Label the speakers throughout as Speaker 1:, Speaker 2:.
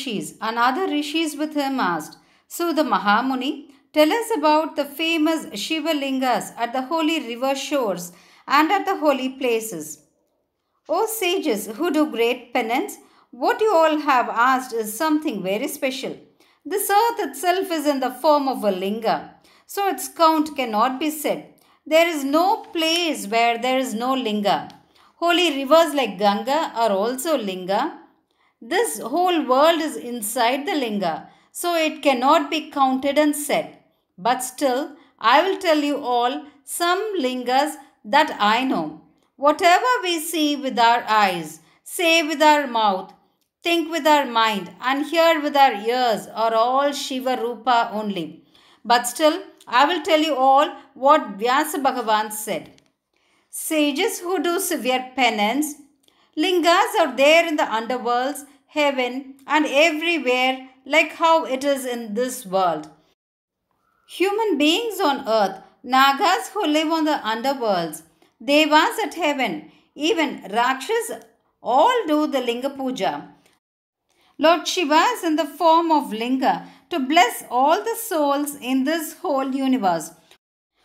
Speaker 1: rishis and other rishis with him asked, So the Mahamuni, tell us about the famous Shiva lingas at the holy river shores and at the holy places. O sages who do great penance, what you all have asked is something very special. This earth itself is in the form of a linga, so its count cannot be said. There is no place where there is no linga. Holy rivers like Ganga are also linga. This whole world is inside the linga, so it cannot be counted and said. But still, I will tell you all some lingas that I know. Whatever we see with our eyes, say with our mouth, think with our mind, and hear with our ears are all Shiva Rupa only. But still, I will tell you all what Vyasa Bhagavan said. Sages who do severe penance, lingas are there in the underworlds, heaven, and everywhere, like how it is in this world. Human beings on earth, Nagas who live on the underworlds, Devas at heaven, even Rakshas, all do the Linga Puja. Lord Shiva is in the form of Linga to bless all the souls in this whole universe.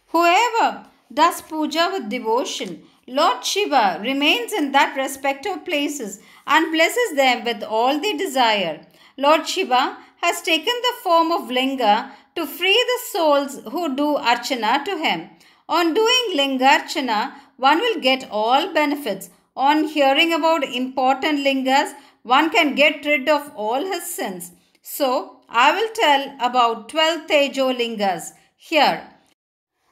Speaker 1: Whoever does puja with devotion, Lord Shiva remains in that respective places and blesses them with all they desire. Lord Shiva has taken the form of Linga to free the souls who do Archana to him. On doing Lingarchana, one will get all benefits. On hearing about important lingas, one can get rid of all his sins. So, I will tell about 12 Tejo lingas here.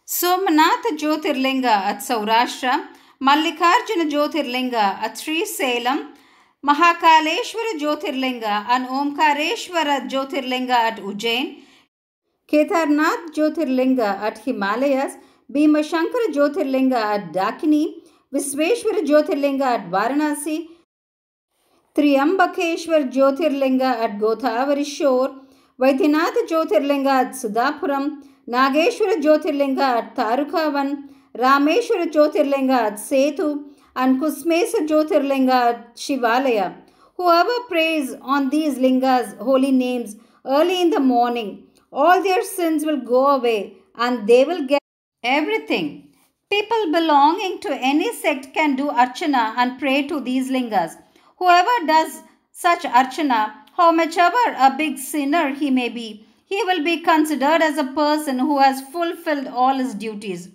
Speaker 1: Somanath Jyotirlinga at Saurashtra, At Sri Salem, Mahakaleshwara Jyotirlinga and Omkareshwara Jyotirlinga at Ujjain, Kedarnath Jyotirlinga at Himalayas, Bhimashankara Jyotirlinga at Dakini, Visveshwara Jyotirlinga at Varanasi, Triambakeshwar Jyotirlinga at Godavari Shore, Vaidyanatha Jyotirlinga at Sudapuram, Nageshwara Jyotirlinga at Tarukavan, Rameshwara Jyotirlinga at Setu, and Kusmesa Jyotirlinga at Shivalaya. Whoever prays on these lingas, holy names, early in the morning, all their sins will go away and they will get everything. People belonging to any sect can do archana and pray to these lingas. Whoever does such archana, how much ever a big sinner he may be, he will be considered as a person who has fulfilled all his duties.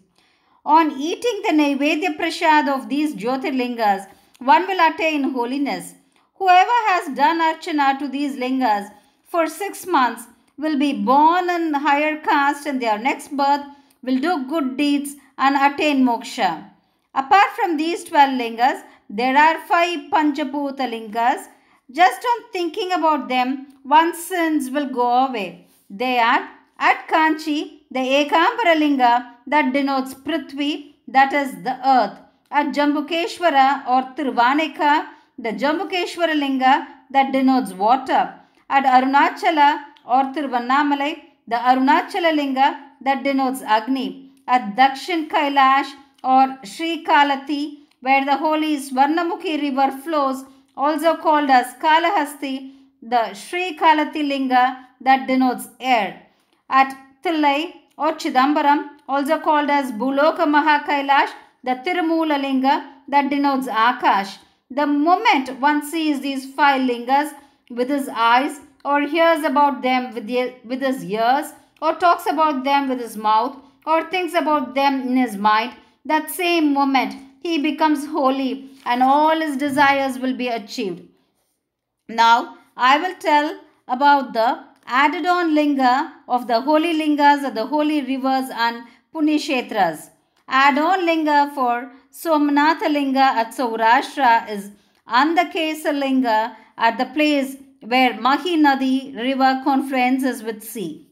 Speaker 1: On eating the Naivedya Prasad of these Jyotirlingas, one will attain holiness. Whoever has done archana to these lingas for six months will be born in higher caste in their next birth, will do good deeds and attain moksha. Apart from these 12 lingas, there are five Panchabhuta lingas. Just on thinking about them, one's sins will go away. They are at Kanchi, the Ekambara linga that denotes Prithvi, that is the earth. At Jambukeshwara or Tiruvaneka, the Jambukeshwara linga that denotes water. At Arunachala or Tiruvannamalai, the Arunachala linga that denotes Agni. At Dakshin Kailash or Sri Kalati, where the holy Swarnamukhi river flows, also called as Kalahasti, the Sri Kalati linga that denotes air. At Thillai or Chidambaram, also called as Buloka Mahakailash, the Tirumula linga that denotes Akash. The moment one sees these five lingas with his eyes, or hears about them with, the, with his ears, or talks about them with his mouth, or thinks about them in his mind, that same moment he becomes holy and all his desires will be achieved. Now, I will tell about the added on linga of the holy lingas of the holy rivers and punishetras. Add on linga for Somnatha linga at Saurashtra is Andakesa linga at the place where Mahi Nadi river confluences with sea.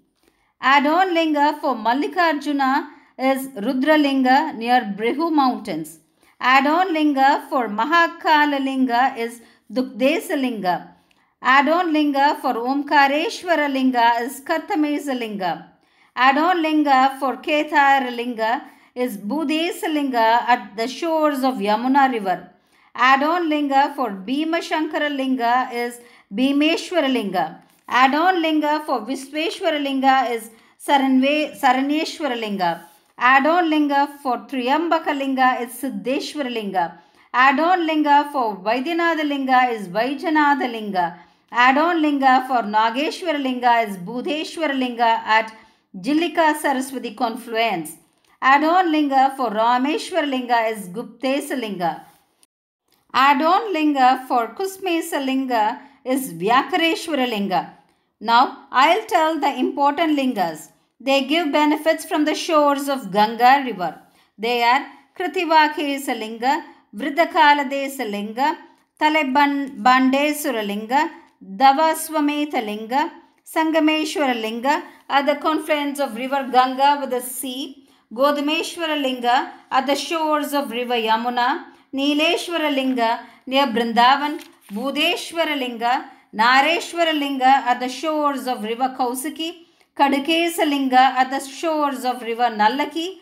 Speaker 1: Add on linga for Mallikarjuna is Rudralinga near Brihu mountains. Add on linga for Mahakala linga is Dukdesa linga. Add on linga for Omkareshwara linga is Kartamesa linga. Add on linga for Kedara linga is Budesa linga at the shores of Yamuna river. Add on linga for Bhima Shankara linga is Bhimeshwara Linga. Add-on Linga for Visveshwara Linga is Saranve, Saraneshwara Linga. Add-on Linga for Triambaka Linga is Siddheshwara Linga. Add-on Linga for Vaidyanatha Linga is Vaijanatha Linga. Add-on Linga for Nageshwara Linga is Budheshwara Linga at Jillika Saraswati confluence. Add-on Linga for Rameshwara Linga is Guptesa Linga. Add-on Linga for Kusmesa Linga is Vyakareshwara Linga. Now, I'll tell the important lingas. They give benefits from the shores of Ganga river. They are Kritivakesa Linga, Vridakaladesa Linga, Talebandesura Linga, Davaswameta Linga, Sangameshwara Linga at the confluence of river Ganga with the sea, Godameshwara Linga at the shores of river Yamuna, Nileshwara Linga near Brindavan, Budeshwara Linga, Nareshwara Linga at the shores of river Kausiki, Kadakesa Linga at the shores of river Nallaki,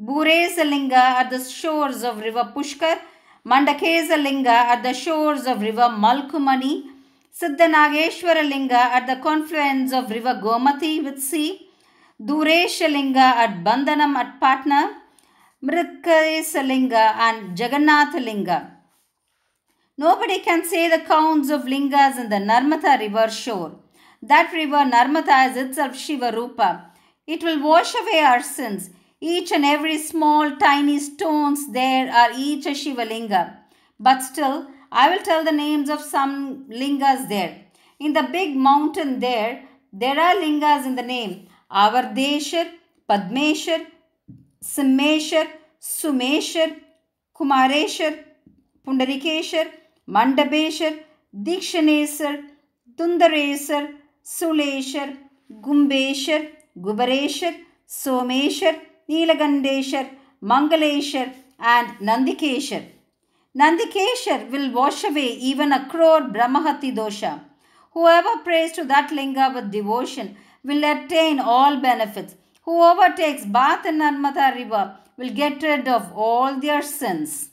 Speaker 1: Buresa Linga at the shores of river Pushkar, Mandakesa Linga at the shores of river Malkumani, Siddhanageshwara Linga at the confluence of river Gomati with sea, Duresha Linga at Bandhanam at Patna, Mritkesa Linga and Jagannath Linga. Nobody can say the counts of lingas in the Narmada river shore. That river Narmada is itself Shiva Rupa. It will wash away our sins. Each and every small tiny stones there are each a Shiva Linga. But still, I will tell the names of some lingas there. In the big mountain there, there are lingas in the name Avardeshar, Padmeshar, Simeshar, Sumeshar, Kumareshar, Pundarikeshar, Mandabeshar, Dikshanesar, Dundaresar, Suleshar, Gumbeshar, Gubareshar, Someshar, Nilagandeshar, Mangaleshar, and Nandikeshar. Nandikeshar will wash away even a crore Brahmahatya dosha. Whoever prays to that linga with devotion will attain all benefits. Whoever takes bath in Narmada river will get rid of all their sins.